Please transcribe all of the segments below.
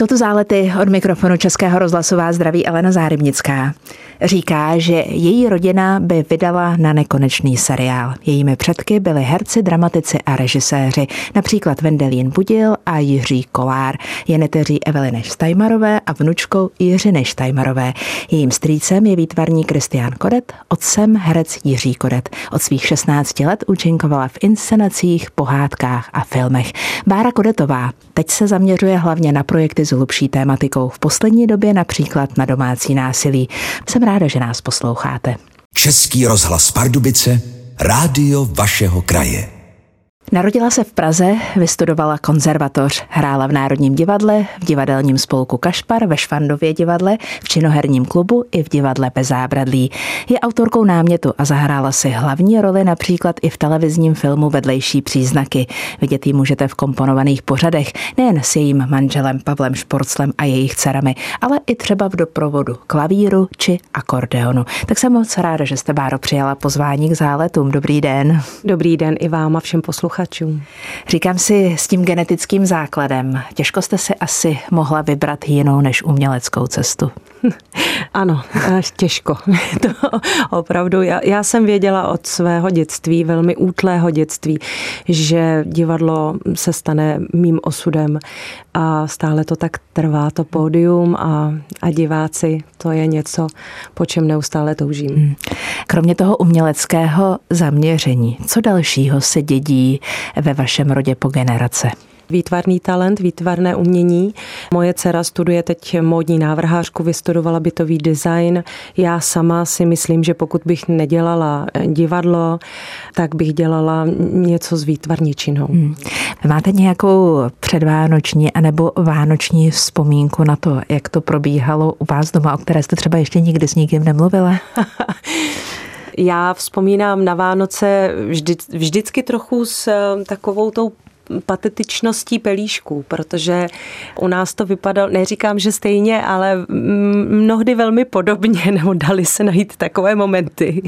Jsou to zálety od mikrofonu Českého rozhlasová zdraví Elena Zárybnická. Říká, že její rodina by vydala na nekonečný seriál. Jejími předky byly herci, dramatici a režiséři, například Vendelín Budil a Jiří Kolár. Je neteří Eveliny Štajmarové a vnučkou Jiřiny Štajmarové. Jejím strýcem je výtvarník Kristián Kodet, otcem herec Jiří Kodet. Od svých 16 let účinkovala v inscenacích, pohádkách a filmech. Bára Kodetová teď se zaměřuje hlavně na projekty s hlubší tématikou. V poslední době například na domácí násilí. Jsem ráda, že nás posloucháte. Český rozhlas Pardubice, rádio vašeho kraje. Narodila se v Praze, vystudovala konzervatoř, hrála v Národním divadle, v divadelním spolku Kašpar, ve Švandově divadle, v činoherním klubu i v divadle bez zábradlí. Je autorkou námětu a zahrála si hlavní roli například i v televizním filmu Vedlejší příznaky. Vidět ji můžete v komponovaných pořadech, nejen s jejím manželem Pavlem Šporclem a jejich dcerami, ale i třeba v doprovodu klavíru či akordeonu. Tak jsem moc ráda, že jste, Báro, přijala pozvání k záletům. Dobrý den. Dobrý den i vám a všem posluchačům posluchačům. Říkám si s tím genetickým základem, těžko jste si asi mohla vybrat jinou než uměleckou cestu. Ano, eh, těžko. to opravdu. Já, já jsem věděla od svého dětství, velmi útlého dětství, že divadlo se stane mým osudem a stále to tak trvá, to pódium a, a diváci, to je něco, po čem neustále toužím. Hmm. Kromě toho uměleckého zaměření, co dalšího se dědí ve vašem rodě po generace? výtvarný talent, výtvarné umění. Moje dcera studuje teď módní návrhářku, vystudovala bytový design. Já sama si myslím, že pokud bych nedělala divadlo, tak bych dělala něco s výtvarničinou. Hmm. Máte nějakou předvánoční anebo vánoční vzpomínku na to, jak to probíhalo u vás doma, o které jste třeba ještě nikdy s nikým nemluvila? Já vzpomínám na Vánoce vždy, vždycky trochu s eh, takovou tou patetičností pelíšků, protože u nás to vypadalo, neříkám, že stejně, ale mnohdy velmi podobně, nebo dali se najít takové momenty.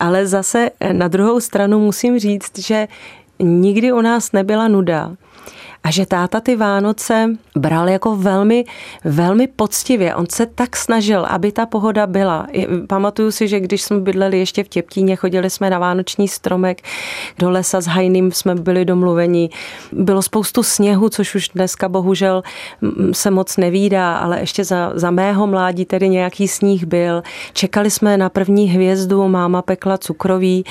Ale zase na druhou stranu musím říct, že nikdy u nás nebyla nuda a že táta ty Vánoce bral jako velmi, velmi poctivě. On se tak snažil, aby ta pohoda byla. Pamatuju si, že když jsme bydleli ještě v Těptíně, chodili jsme na vánoční stromek do lesa s hajným, jsme byli domluveni. Bylo spoustu sněhu, což už dneska bohužel se moc nevídá, ale ještě za, za mého mládí tedy nějaký sníh byl. Čekali jsme na první hvězdu, máma pekla cukroví.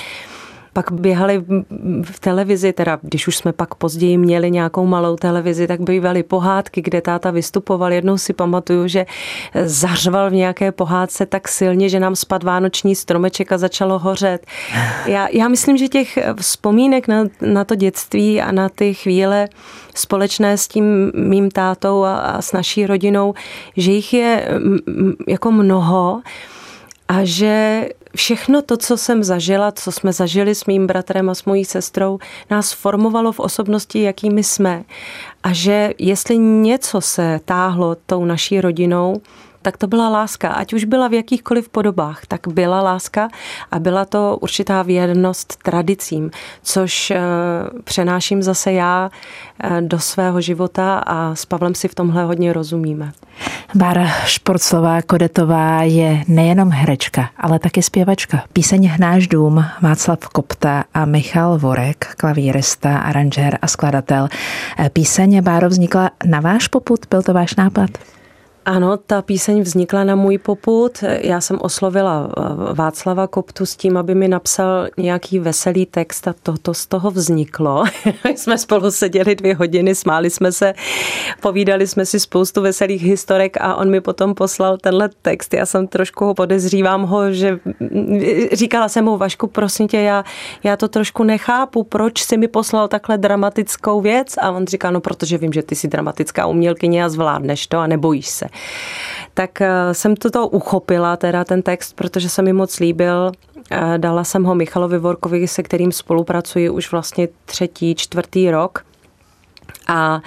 Pak běhali v televizi, teda když už jsme pak později měli nějakou malou televizi, tak bývaly pohádky, kde táta vystupoval. Jednou si pamatuju, že zařval v nějaké pohádce tak silně, že nám spad vánoční stromeček a začalo hořet. Já, já myslím, že těch vzpomínek na, na to dětství a na ty chvíle společné s tím mým tátou a, a s naší rodinou, že jich je jako mnoho a že všechno to, co jsem zažila, co jsme zažili s mým bratrem a s mojí sestrou, nás formovalo v osobnosti, jakými jsme. A že jestli něco se táhlo tou naší rodinou, tak to byla láska. Ať už byla v jakýchkoliv podobách, tak byla láska a byla to určitá věrnost tradicím, což eh, přenáším zase já eh, do svého života a s Pavlem si v tomhle hodně rozumíme. Bára Šporclová Kodetová je nejenom herečka, ale taky zpěvačka. Píseň Hnáš dům, Václav Kopta a Michal Vorek, klavírista, aranžér a skladatel. Eh, píseň Báro vznikla na váš poput, byl to váš nápad? Ano, ta píseň vznikla na můj poput. Já jsem oslovila eh, Václava Koptu s tím, aby mi napsal nějaký veselý text a toto z toho vzniklo. jsme spolu seděli dvě hodiny, smáli jsme se, povídali jsme si spoustu veselých historek a on mi potom poslal tenhle text. Já jsem trošku ho podezřívám ho, že říkala jsem mu, Vašku, prosím tě, já, já to trošku nechápu, proč si mi poslal takhle dramatickou věc? A on říká, no protože vím, že ty jsi dramatická umělkyně a zvládneš to a nebojíš se tak eh, jsem toto uchopila, teda ten text, protože se mi moc líbil. Eh, dala jsem ho Michalovi Vorkovi, se kterým spolupracuji už vlastně třetí, čtvrtý rok. A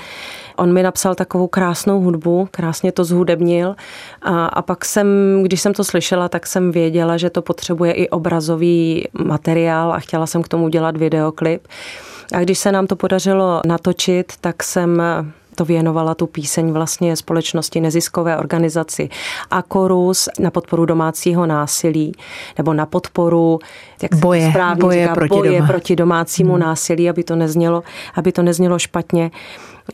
on mi napsal takovou krásnou hudbu, krásně to zhudebnil a, a pak jsem, když jsem to slyšela, tak jsem věděla, že to potřebuje i obrazový materiál a chtěla jsem k tomu dělat videoklip. A když se nám to podařilo natočit, tak jsem to věnovala tu píseň vlastně společnosti neziskové organizaci Akorus na podporu domácího násilí nebo na podporu jak boje, správně boje, říká, proti, boje doma. proti domácímu hmm. násilí, aby to neznělo, aby to neznělo špatně.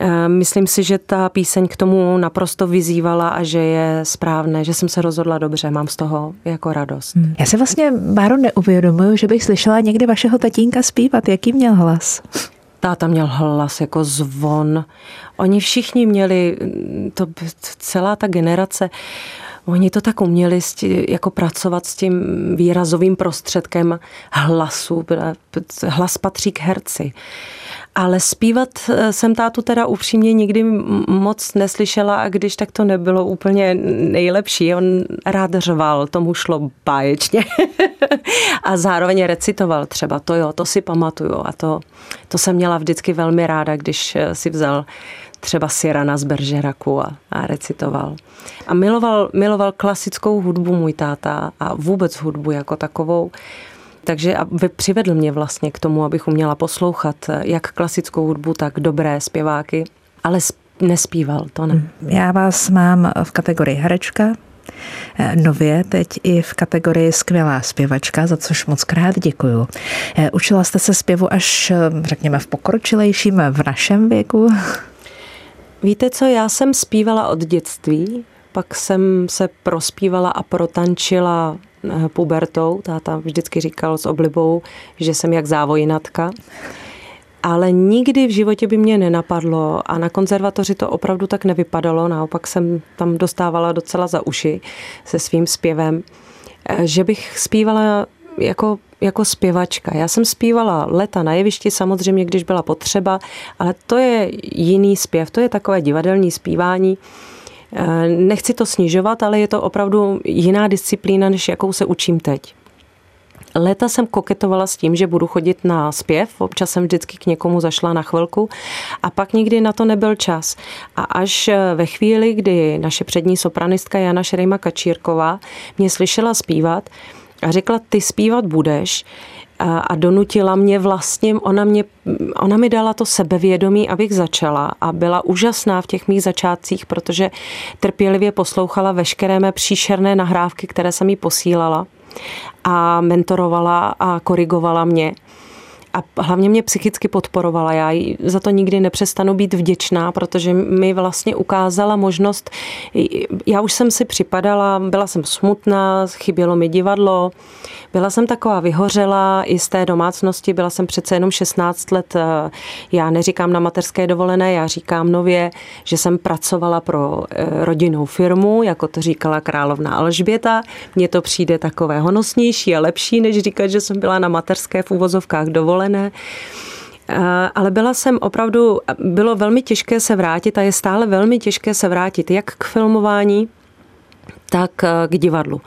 Eh, myslím si, že ta píseň k tomu naprosto vyzývala a že je správné, že jsem se rozhodla dobře, mám z toho jako radost. Hmm. Já se vlastně, Báro, neuvědomuju, že bych slyšela někdy vašeho tatínka zpívat. Jaký měl hlas? Táta měl hlas jako zvon. Oni všichni měli, to celá ta generace, Oni to tak uměli jako pracovat s tím výrazovým prostředkem hlasu. Hlas patří k herci. Ale zpívat eh, jsem tátu teda upřímně nikdy moc neslyšela a když tak to nebylo úplně nejlepší. On rád řval, tomu šlo báječně a zároveň recitoval třeba, to jo, to si pamatuju a to, to jsem měla vždycky velmi ráda, když eh, si vzal třeba Sirana z Beržeraku a, a recitoval. A miloval, miloval klasickou hudbu můj táta a vůbec hudbu jako takovou. Takže přivedl mě vlastně k tomu, abych uměla poslouchat jak klasickou hudbu, tak dobré zpěváky, ale nespíval, to ne. Já vás mám v kategorii herečka, eh, nově teď i v kategorii skvělá zpěvačka, za což moc krát děkuju. Eh, učila jste se zpěvu až, eh, řekněme, v pokročilejším, v našem věku? Víte co, já jsem zpívala od dětství, pak jsem se prospívala a protančila eh, pubertou. Táta vždycky říkal s oblibou, že jsem jak závojinatka. Ale nikdy v životě by mě nenapadlo a na konzervatoři to opravdu tak nevypadalo, naopak jsem tam dostávala docela za uši se svým zpěvem, eh, že bych zpívala jako, jako zpěvačka. Já jsem zpívala leta na jevišti, samozřejmě, když byla potřeba, ale to je jiný zpěv, to je takové divadelní zpívání. Eh, nechci to snižovat, ale je to opravdu jiná disciplína, než jakou se učím teď. Léta jsem koketovala s tím, že budu chodit na zpěv, občas jsem vždycky k někomu zašla na chvilku a pak nikdy na to nebyl čas. A až ve chvíli, kdy naše přední sopranistka Jana Šerejma Kačírková mě slyšela zpívat, a řekla, ty zpívat budeš a, a donutila mě vlastně, ona, mě, ona mi dala to sebevědomí, abych začala. A byla úžasná v těch mých začátcích, protože trpělivě poslouchala veškeré mé příšerné nahrávky, které jsem jí posílala a mentorovala a korigovala mě a hlavně mě psychicky podporovala. Já jí za to nikdy nepřestanu být vděčná, protože mi vlastně ukázala možnost, já už jsem si připadala, byla jsem smutná, chybělo mi divadlo, byla jsem taková vyhořela i z té domácnosti, byla jsem přece jenom 16 let, eh, já neříkám na mateřské dovolené, já říkám nově, že jsem pracovala pro eh, rodinnou firmu, jako to říkala královna Alžběta. Mně to přijde takové honosnější a lepší, než říkat, že jsem byla na mateřské v úvozovkách dovolené. Eh, ale byla jsem opravdu, bylo velmi těžké se vrátit a je stále velmi těžké se vrátit jak k filmování, tak eh, k divadlu.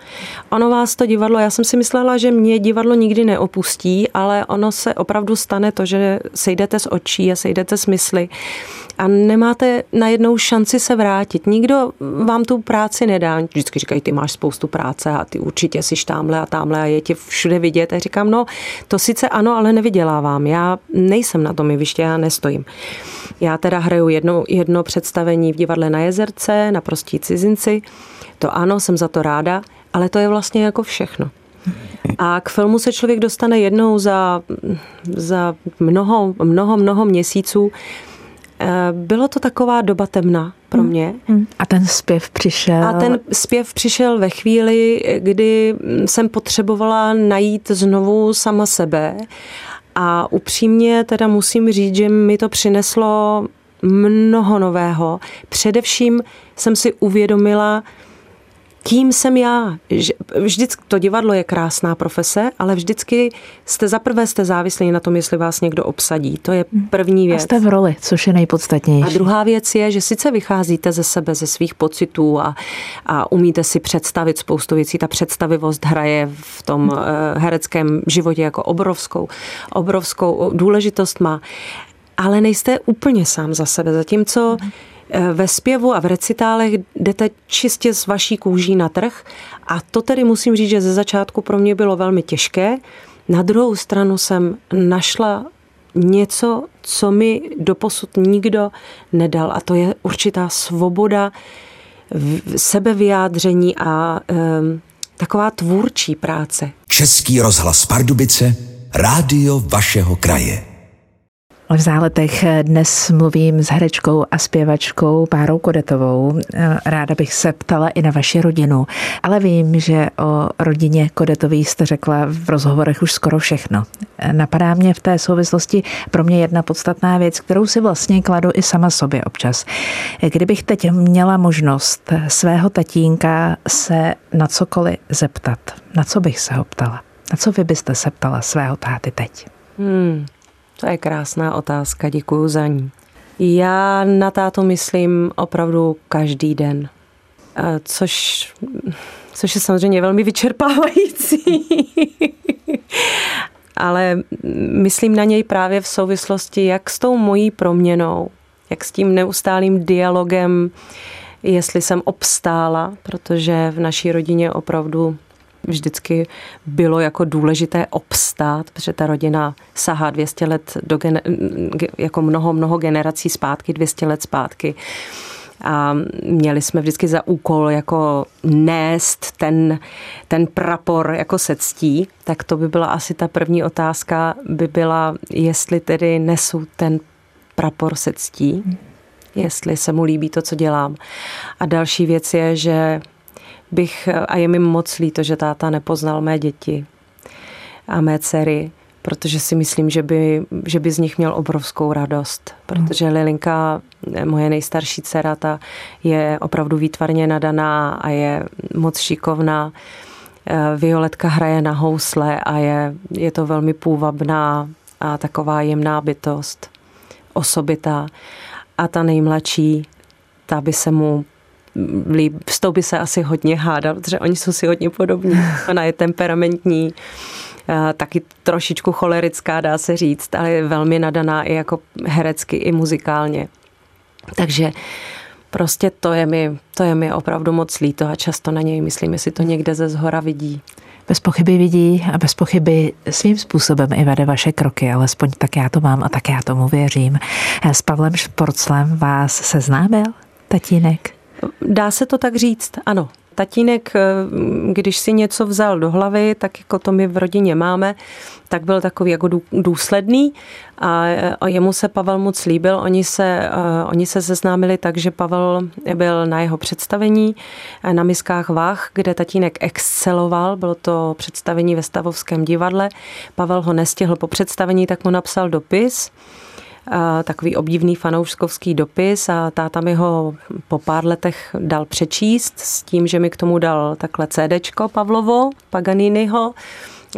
Ono vás to divadlo, já jsem si myslela, že mě divadlo nikdy neopustí, ale ono se opravdu stane to, že sejdete z očí a sejdete z mysli a nemáte najednou šanci se vrátit. Nikdo vám tu práci nedá. Vždycky říkají, ty máš spoustu práce a ty určitě si tamhle a tamhle a je tě všude vidět. A říkám, no to sice ano, ale nevydělávám. Já nejsem na tom jeviště, já nestojím. Já teda hraju jedno, jedno představení v divadle na Jezerce, na prostí cizinci. To ano, jsem za to ráda, ale to je vlastně jako všechno. A k filmu se člověk dostane jednou za, za mnoho, mnoho, mnoho měsíců. Eh, bylo to taková doba temna pro hmm. mě. A ten zpěv přišel? A ten zpěv přišel ve chvíli, kdy jsem potřebovala najít znovu sama sebe. A upřímně teda musím říct, že mi to přineslo mnoho nového. Především jsem si uvědomila, kým jsem já. Vždycky to divadlo je krásná profese, ale vždycky jste zaprvé jste závislí na tom, jestli vás někdo obsadí. To je první věc. A jste v roli, což je nejpodstatnější. A druhá věc je, že sice vycházíte ze sebe, ze svých pocitů a, a umíte si představit spoustu věcí. Ta představivost hraje v tom eh, hereckém životě jako obrovskou, obrovskou důležitost má. Ale nejste úplně sám za sebe, zatímco Eh, ve zpěvu a v recitálech jdete čistě z vaší kůží na trh a to tedy musím říct, že ze začátku pro mě bylo velmi těžké. Na druhou stranu jsem našla něco, co mi doposud nikdo nedal a to je určitá svoboda sebevyjádření a um, taková tvůrčí práce. Český rozhlas Pardubice, rádio vašeho kraje. V záletech dnes mluvím s herečkou a zpěvačkou Párou Kodetovou. Ráda bych se ptala i na vaši rodinu, ale vím, že o rodině Kodetových jste řekla v rozhovorech už skoro všechno. Napadá mě v té souvislosti pro mě jedna podstatná věc, kterou si vlastně kladu i sama sobě občas. Kdybych teď měla možnost svého tatínka se na cokoliv zeptat, na co bych se ho ptala? Na co vy byste se ptala svého táty teď? Hmm. To je krásná otázka, děkuji za ní. Já na táto myslím opravdu každý den, což, což je samozřejmě velmi vyčerpávající. Ale myslím na něj právě v souvislosti jak s tou mojí proměnou, jak s tím neustálým dialogem, jestli jsem obstála, protože v naší rodině opravdu vždycky bylo jako důležité obstát, protože ta rodina sahá 200 let do gener- jako mnoho, mnoho generací zpátky, 200 let zpátky. A měli jsme vždycky za úkol jako nést ten, ten prapor jako se ctí, tak to by byla asi ta první otázka, by byla, jestli tedy nesu ten prapor se ctí, jestli se mu líbí to, co dělám. A další věc je, že bych, a je mi moc líto, že táta nepoznal mé děti a mé dcery, protože si myslím, že by, že by z nich měl obrovskou radost. Protože Lilinka, moje nejstarší dcera, ta je opravdu výtvarně nadaná a je moc šikovná. Violetka hraje na housle a je, je to velmi půvabná a taková jemná bytost, osobitá. A ta nejmladší, ta by se mu s tou by se asi hodně hádal, protože oni jsou si hodně podobní. Ona je temperamentní, taky trošičku cholerická, dá se říct, ale je velmi nadaná i jako herecky, i muzikálně. Takže prostě to je mi, to je mi opravdu moc líto a často na něj myslím, jestli to někde ze zhora vidí. Bez pochyby vidí a bez pochyby svým způsobem i vede vaše kroky, alespoň tak já to mám a tak já tomu věřím. S Pavlem Šporclem vás seznámil tatínek? Dá se to tak říct, ano. Tatínek, eh, když si něco vzal do hlavy, tak jako to my v rodině máme, tak byl takový jako důsledný a jemu se Pavel moc líbil. Oni se, eh, oni se seznámili tak, že Pavel byl na jeho představení eh, na Miskách Vách, kde tatínek exceloval. Bylo to představení ve Stavovském divadle. Pavel ho nestihl po představení, tak mu napsal dopis takový obdivný fanouškovský dopis a táta mi ho po pár letech dal přečíst s tím, že mi k tomu dal takhle CDčko Pavlovo, Paganiniho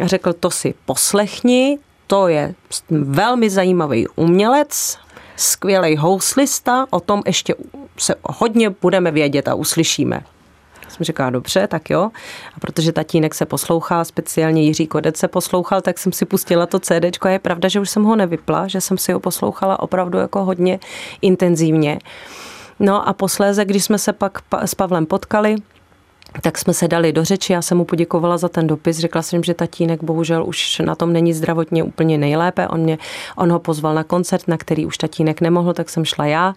a řekl, to si poslechni, to je velmi zajímavý umělec, skvělý houslista, o tom ještě se hodně budeme vědět a uslyšíme jsem říkala, dobře, tak jo. A protože tatínek se poslouchá, speciálně Jiří Kodec se poslouchal, tak jsem si pustila to CD. A je pravda, že už jsem ho nevypla, že jsem si ho poslouchala opravdu jako hodně intenzivně. No a posléze, když jsme se pak s Pavlem potkali, tak jsme se dali do řeči, já jsem mu poděkovala za ten dopis, řekla jsem, že tatínek bohužel už na tom není zdravotně úplně nejlépe, on, mě, on ho pozval na koncert, na který už tatínek nemohl, tak jsem šla já.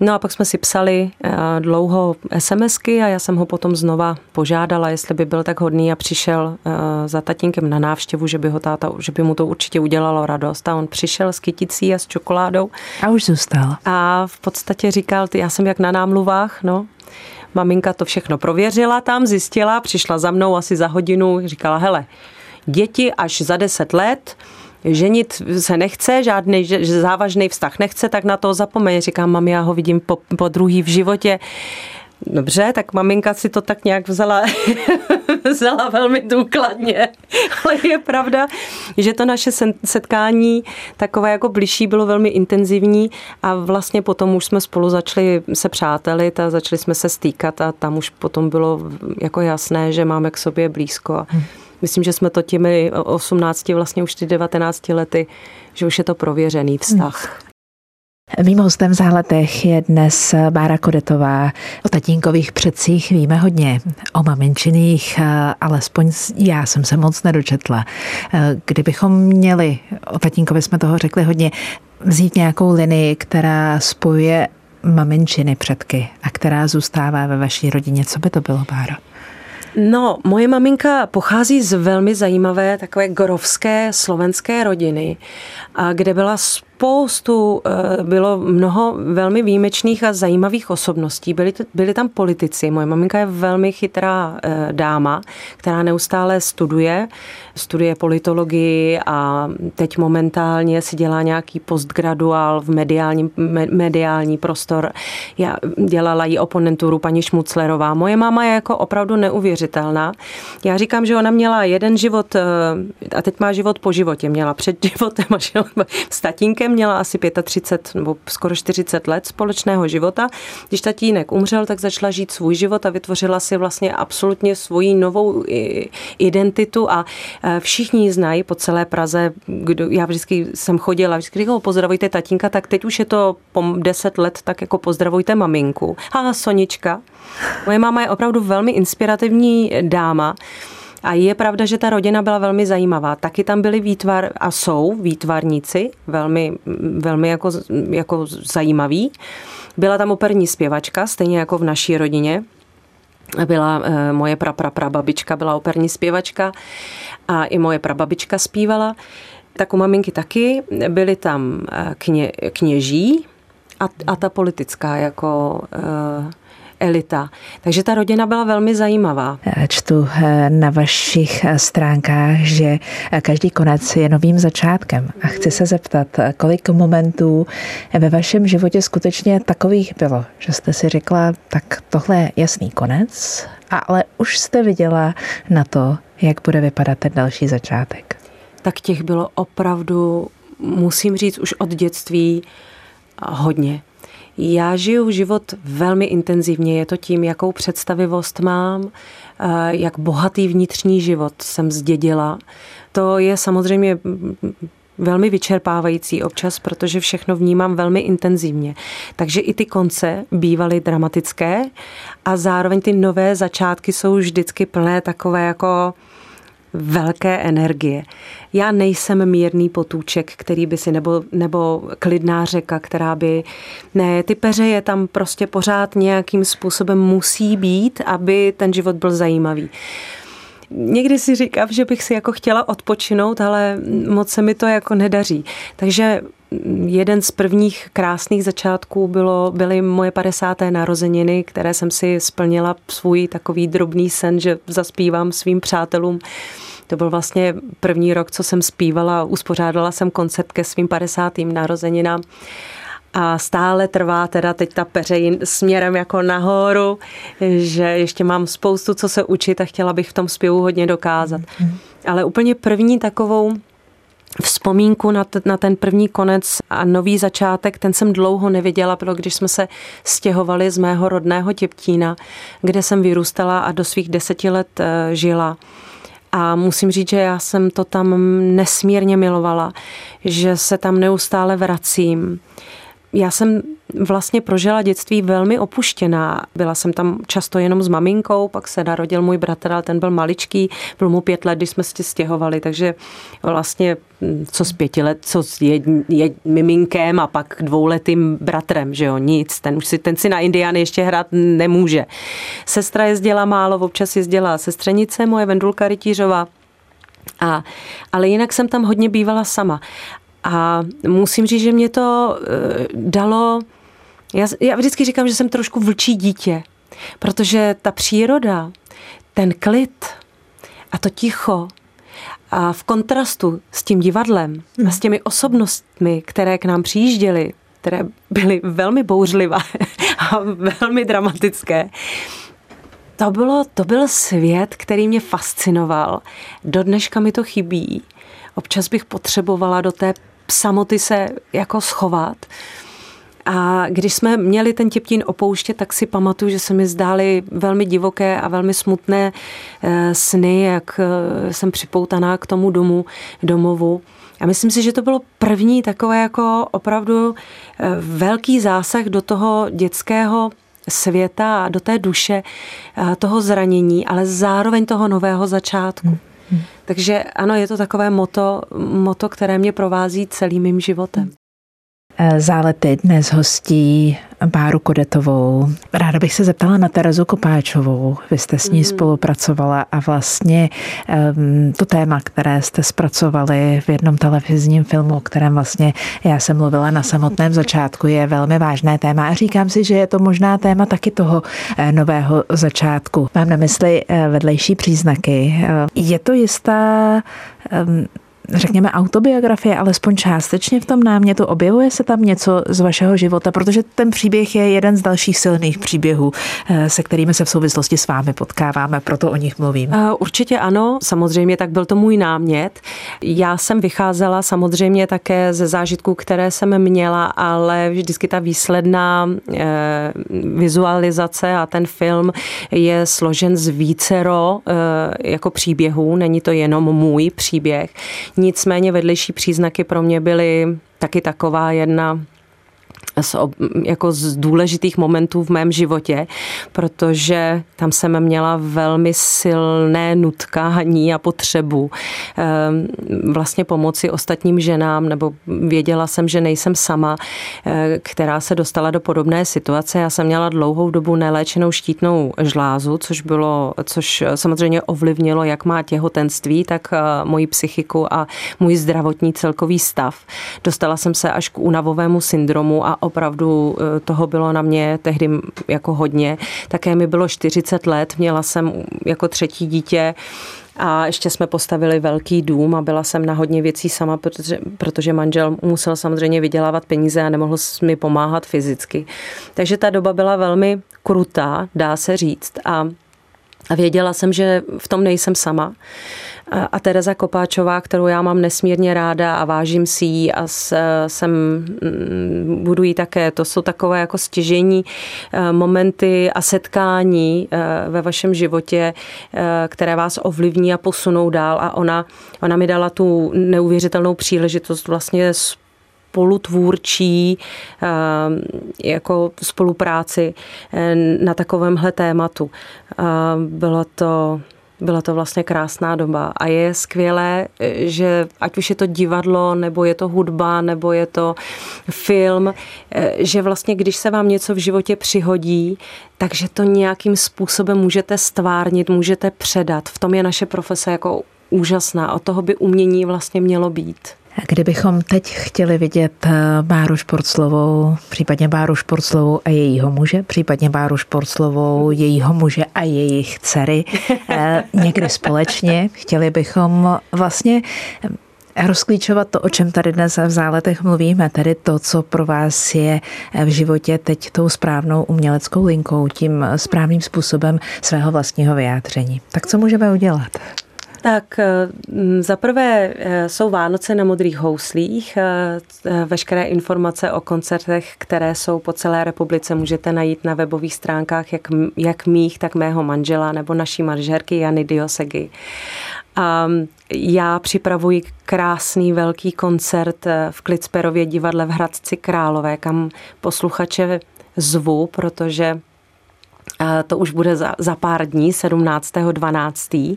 No a pak jsme si psali eh, dlouho SMSky a já jsem ho potom znova požádala, jestli by byl tak hodný a přišel eh, za tatínkem na návštěvu, že by, ho táta, že by mu to určitě udělalo radost. A on přišel s kyticí a s čokoládou. A už zůstal. A v podstatě říkal, já jsem jak na námluvách, no, Maminka to všechno prověřila tam, zjistila, přišla za mnou asi za hodinu, říkala, hele, děti až za deset let, ženit se nechce, žádný závažný vztah nechce, tak na to zapomeň. Říkám, mami, já ho vidím po, po druhý v životě. Dobře, tak maminka si to tak nějak vzala, vzala velmi důkladně. Ale je pravda, že to naše setkání takové jako bližší bylo velmi intenzivní a vlastně potom už jsme spolu začali se přátelit a začali jsme se stýkat a tam už potom bylo jako jasné, že máme k sobě blízko. Hmm myslím, že jsme to těmi 18, vlastně už ty 19 lety, že už je to prověřený vztah. Mým hostem v záletech je dnes Bára Kodetová. O tatínkových předcích víme hodně, o maminčiných, alespoň já jsem se moc nedočetla. Kdybychom měli, o tatínkovi jsme toho řekli hodně, vzít nějakou linii, která spojuje maminčiny předky a která zůstává ve vaší rodině, co by to bylo, Bára? No, moje maminka pochází z velmi zajímavé takové gorovské slovenské rodiny, kde byla spoustu, eh, bylo mnoho velmi výjimečných a zajímavých osobností. Byli, byli tam politici. Moje maminka je velmi chytrá eh, dáma, která neustále studuje, studuje politologii a teď momentálně si dělá nějaký postgraduál v mediální, mediální prostor. Já dělala jí oponenturu paní Šmuclerová. Moje máma je jako opravdu neuvěřitelná. Já říkám, že ona měla jeden život eh, a teď má život po životě. Měla před životem a s tatínkem měla asi 35 nebo skoro 40 let společného života. Když tatínek umřel, tak začala žít svůj život a vytvořila si vlastně absolutně svoji novou identitu a e, všichni znají po celé Praze. Kdo, já vždycky jsem chodila, vždycky říkala, pozdravujte tatínka, tak teď už je to po 10 let, tak jako pozdravujte maminku. A Sonička. Moje máma je opravdu velmi inspirativní dáma. A je pravda, že ta rodina byla velmi zajímavá. Taky tam byli výtvar a jsou výtvarníci, velmi, velmi jako, jako zajímaví. Byla tam operní zpěvačka, stejně jako v naší rodině. Byla e, moje pra, pra, pra babička byla operní zpěvačka a i moje prababička zpívala. Tak u maminky taky. Byli tam eh, kně, kněží a, a ta politická jako e, elita. Takže ta rodina byla velmi zajímavá. Čtu eh, na vašich eh, stránkách, že eh, každý konec je novým začátkem. A chci se zeptat, kolik momentů ve vašem životě skutečně takových bylo, že jste si řekla, tak tohle je jasný konec, ale už jste viděla na to, jak bude vypadat ten další začátek. Tak těch bylo opravdu, musím říct, už od dětství hodně. Já žiju život velmi intenzivně, je to tím, jakou představivost mám, eh, jak bohatý vnitřní život jsem zdědila. To je samozřejmě velmi vyčerpávající občas, protože všechno vnímám velmi intenzivně. Takže i ty konce bývaly dramatické a zároveň ty nové začátky jsou vždycky plné takové jako velké energie. Já nejsem mírný potůček, který by si, nebo, nebo klidná řeka, která by, ne, ty peřeje tam prostě pořád nějakým způsobem musí být, aby ten život byl zajímavý. Někdy si říkám, že bych si jako chtěla odpočinout, ale moc se mi to jako nedaří. Takže jeden z prvních krásných začátků bylo, byly moje 50. narozeniny, které jsem si splnila svůj takový drobný sen, že zaspívám svým přátelům to byl vlastně první rok, co jsem zpívala. Uspořádala jsem koncert ke svým 50. narozeninám. A stále trvá teda teď ta peřejin směrem jako nahoru, že ještě mám spoustu co se učit a chtěla bych v tom zpěvu hodně dokázat. Ale úplně první takovou vzpomínku na, t- na ten první konec a nový začátek, ten jsem dlouho neviděla, bylo když jsme se stěhovali z mého rodného Těptína, kde jsem vyrůstala a do svých deseti let eh, žila. A musím říct, že já jsem to tam nesmírně milovala, že se tam neustále vracím. Já jsem vlastně prožila dětství velmi opuštěná. Byla jsem tam často jenom s maminkou, pak se narodil můj bratr, ale ten byl maličký, byl mu pět let, když jsme se stěhovali, takže vlastně hm, co s pěti let, co s jed, jed, miminkem a pak dvouletým bratrem, že jo, nic, ten už si, ten si na Indiány ještě hrát nemůže. Sestra jezdila málo, občas jezdila sestřenice, moje Vendulka Rytířová, a, ale jinak jsem tam hodně bývala sama. A musím říct, že mě to eh, dalo, já, já vždycky říkám, že jsem trošku vlčí dítě, protože ta příroda, ten klid a to ticho a v kontrastu s tím divadlem a s těmi osobnostmi, které k nám přijížděly, které byly velmi bouřlivé a velmi dramatické, to, bylo, to byl svět, který mě fascinoval. Do dneška mi to chybí. Občas bych potřebovala do té samoty se jako schovat. A když jsme měli ten Těptín opouštět, tak si pamatuju, že se mi zdály velmi divoké a velmi smutné eh, sny, jak eh, jsem připoutaná k tomu domu, domovu. A myslím si, že to bylo první takové jako opravdu eh, velký zásah do toho dětského světa a do té duše toho zranění, ale zároveň toho nového začátku. Hmm. Takže ano, je to takové moto, moto, které mě provází celým mým životem. Eh, zálety dnes hostí Báru Kodetovou. Ráda bych se zeptala na Terezu Kopáčovou. Vy jste s ní mm. spolupracovala a vlastně um, to téma, které jste zpracovali v jednom televizním filmu, o kterém vlastně já jsem mluvila na samotném začátku, je velmi vážné téma a říkám si, že je to možná téma taky toho eh, nového začátku. Mám na mysli eh, vedlejší příznaky. Je to jistá um, řekněme, autobiografie, alespoň částečně v tom námětu? Objevuje se tam něco z vašeho života? Protože ten příběh je jeden z dalších silných příběhů, eh, se kterými se v souvislosti s vámi potkáváme, proto o nich mluvím. Eh, určitě ano, samozřejmě, tak byl to můj námět. Já jsem vycházela samozřejmě také ze zážitků, které jsem měla, ale vždycky ta výsledná eh, vizualizace a ten film je složen z vícero jako příběhů, není to jenom můj příběh. Nicméně vedlejší příznaky pro mě byly taky taková jedna z, jako z důležitých momentů v mém životě, protože tam jsem měla velmi silné nutkání a potřebu ehm, vlastně pomoci ostatním ženám, nebo věděla jsem, že nejsem sama, eh, která se dostala do podobné situace. Já jsem měla dlouhou dobu neléčenou štítnou žlázu, což bylo, což samozřejmě ovlivnilo jak má těhotenství, tak eh, moji psychiku a můj zdravotní celkový stav. Dostala jsem se až k únavovému syndromu a opravdu eh, toho bylo na mě tehdy jako hodně. Také mi bylo 40 let, měla jsem jako třetí dítě a ještě jsme postavili velký dům a byla jsem na hodně věcí sama, protože, protože manžel musel samozřejmě vydělávat peníze a nemohl mi pomáhat fyzicky. Takže ta doba byla velmi krutá, dá se říct. A a věděla jsem, že v tom nejsem sama. A Tereza Kopáčová, kterou já mám nesmírně ráda a vážím si ji a jsem, mm, budu jí také. To jsou takové jako stěžení eh, momenty a setkání eh, ve vašem životě, které vás ovlivní a posunou dál. A ona, ona mi dala tu neuvěřitelnou příležitost vlastně spolutvůrčí jako spolupráci na takovémhle tématu. Bylo to byla to vlastně krásná doba a je skvělé, že ať už je to divadlo, nebo je to hudba, nebo je to film, že vlastně když se vám něco v životě přihodí, takže to nějakým způsobem můžete stvárnit, můžete předat. V tom je naše profese jako úžasná. a toho by umění vlastně mělo být. Kdybychom teď chtěli vidět eh, Báru Športslovou, případně Báru Športslovou a jejího muže, případně Báru Športslovou, jejího muže a jejich dcery eh, někde společně, chtěli bychom vlastně eh, rozklíčovat to, o čem tady dnes v záletech mluvíme, tedy to, co pro vás je v životě teď tou správnou uměleckou linkou, tím správným způsobem svého vlastního vyjádření. Tak co můžeme udělat? Tak eh, za prvé eh, jsou Vánoce na modrých houslích. Eh, veškeré informace o koncertech, které jsou po celé republice, můžete najít na webových stránkách jak, jak mých, tak mého manžela nebo naší manžerky Jany Diosegy. A já připravuji krásný velký koncert v Klicperově divadle v Hradci Králové, kam posluchače zvu, protože to už bude za, za pár dní, 17.12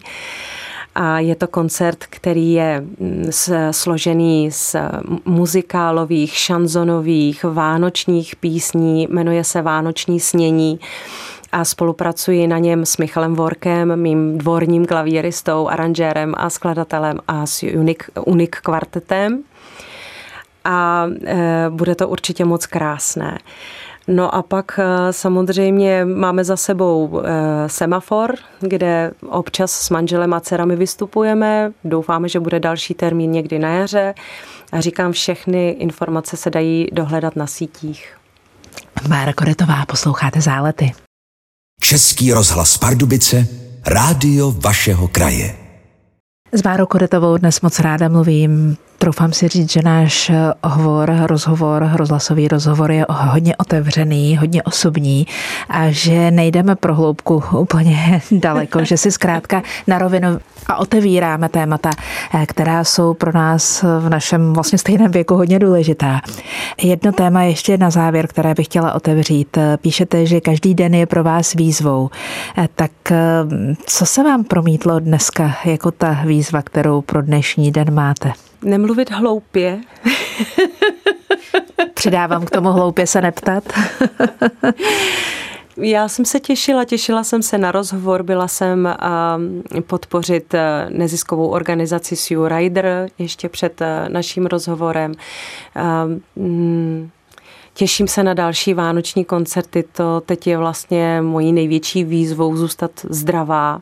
a je to koncert, který je mm, složený z muzikálových, šanzonových, vánočních písní, jmenuje se Vánoční snění a spolupracuji na něm s Michalem Vorkem, mým dvorním klavíristou, aranžérem a skladatelem a s Unik, Unik kvartetem. A e, bude to určitě moc krásné. No a pak eh, samozřejmě máme za sebou eh, semafor, kde občas s manželem a dcerami vystupujeme. Doufáme, že bude další termín někdy na jaře. A říkám, všechny informace se dají dohledat na sítích. Mára Koretová, posloucháte Zálety. Český rozhlas Pardubice, rádio vašeho kraje. S Bárou Koretovou dnes moc ráda mluvím Troufám si říct, že náš hovor, rozhovor, rozhlasový rozhovor je hodně otevřený, hodně osobní a že nejdeme pro hloubku úplně daleko, že si zkrátka na rovinu a otevíráme témata, která jsou pro nás v našem vlastně stejném věku hodně důležitá. Jedno téma ještě na závěr, které bych chtěla otevřít. Píšete, že každý den je pro vás výzvou. Tak co se vám promítlo dneska jako ta výzva, kterou pro dnešní den máte? Nemluvit hloupě. Přidávám k tomu hloupě se neptat. Já jsem se těšila, těšila jsem se na rozhovor, byla jsem podpořit e, neziskovou organizaci Sue Rider ještě před e, naším rozhovorem. Těším se na další vánoční koncerty. To teď je vlastně mojí největší výzvou zůstat zdravá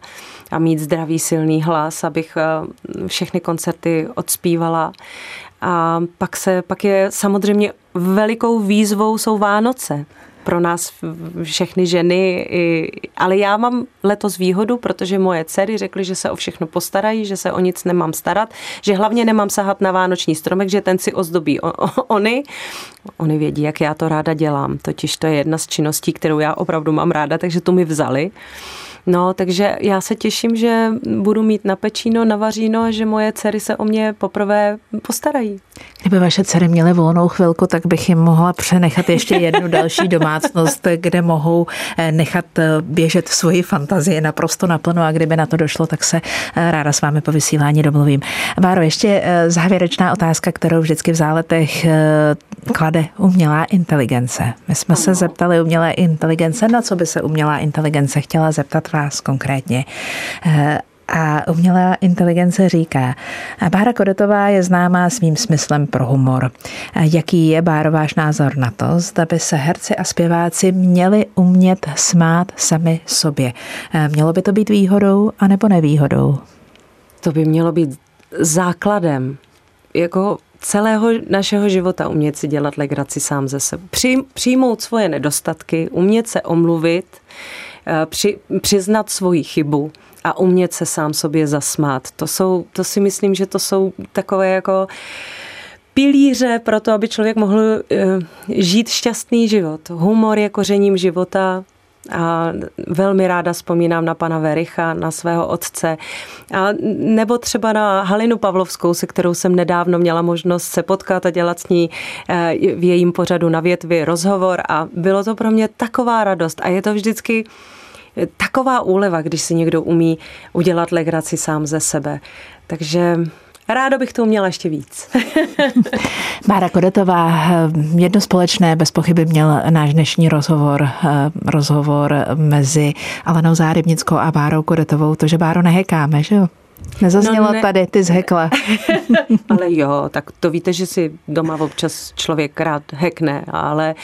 a mít zdravý, silný hlas, abych e, všechny koncerty odspívala. A pak, se, pak je samozřejmě velikou výzvou jsou Vánoce pro nás všechny ženy, ale já mám letos výhodu, protože moje dcery řekly, že se o všechno postarají, že se o nic nemám starat, že hlavně nemám sahat na vánoční stromek, že ten si ozdobí oni. Oni vědí, jak já to ráda dělám, totiž to je jedna z činností, kterou já opravdu mám ráda, takže tu mi vzali. No, takže já se těším, že budu mít na pečíno, na vaříno a že moje dcery se o mě poprvé postarají. Kdyby vaše dcery měly volnou chvilku, tak bych jim mohla přenechat ještě jednu další domácnost, kde mohou eh, nechat eh, běžet svoji fantazii naprosto naplno a kdyby na to došlo, tak se eh, ráda s vámi po vysílání domluvím. Báro, ještě závěrečná otázka, kterou vždycky v záletech klade umělá inteligence. My jsme ano. se zeptali umělé inteligence, na co by se umělá inteligence chtěla zeptat vás konkrétně. A umělá inteligence říká, Bára Kodetová je známá svým smyslem pro humor. Jaký je, Báro, váš názor na to, zda by se herci a zpěváci měli umět smát sami sobě? Mělo by to být výhodou anebo nevýhodou? To by mělo být základem jako celého našeho života umět si dělat legraci sám ze sebe. Přijmout svoje nedostatky, umět se omluvit, eh, při, přiznat svoji chybu a umět se sám sobě zasmát. To, jsou, to si myslím, že to jsou takové jako pilíře pro to, aby člověk mohl eh, žít šťastný život. Humor je kořením života, a velmi ráda vzpomínám na pana Vericha, na svého otce. A nebo třeba na Halinu Pavlovskou, se kterou jsem nedávno měla možnost se potkat a dělat s ní eh, v jejím pořadu na větvi rozhovor a bylo to pro mě taková radost a je to vždycky taková úleva, když si někdo umí udělat legraci sám ze sebe. Takže Ráda bych to uměla ještě víc. Bára Kodetová, jedno společné bez pochyby měl náš dnešní rozhovor, rozhovor mezi Alenou Zárybnickou a Bárou Kodetovou, to, že Báro nehekáme, že jo? Nezaznělo no ne. tady, ty zhekla. ale jo, tak to víte, že si doma občas člověk rád hekne, ale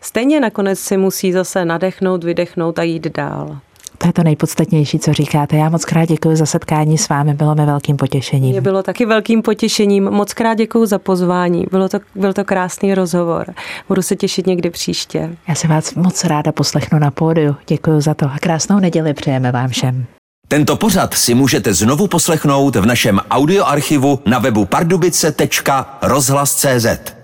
stejně nakonec si musí zase nadechnout, vydechnout a jít dál. To je to nejpodstatnější, co říkáte. Já moc krát děkuji za setkání s vámi, bylo mi velkým potěšením. Mě bylo taky velkým potěšením. Moc krát děkuji za pozvání. Bylo to, byl to krásný rozhovor. Budu se těšit někdy příště. Já se vás moc ráda poslechnu na pódiu. Děkuji za to a krásnou neděli přejeme vám všem. Tento pořad si můžete znovu poslechnout v našem audioarchivu na webu pardubice.rozhlas.cz.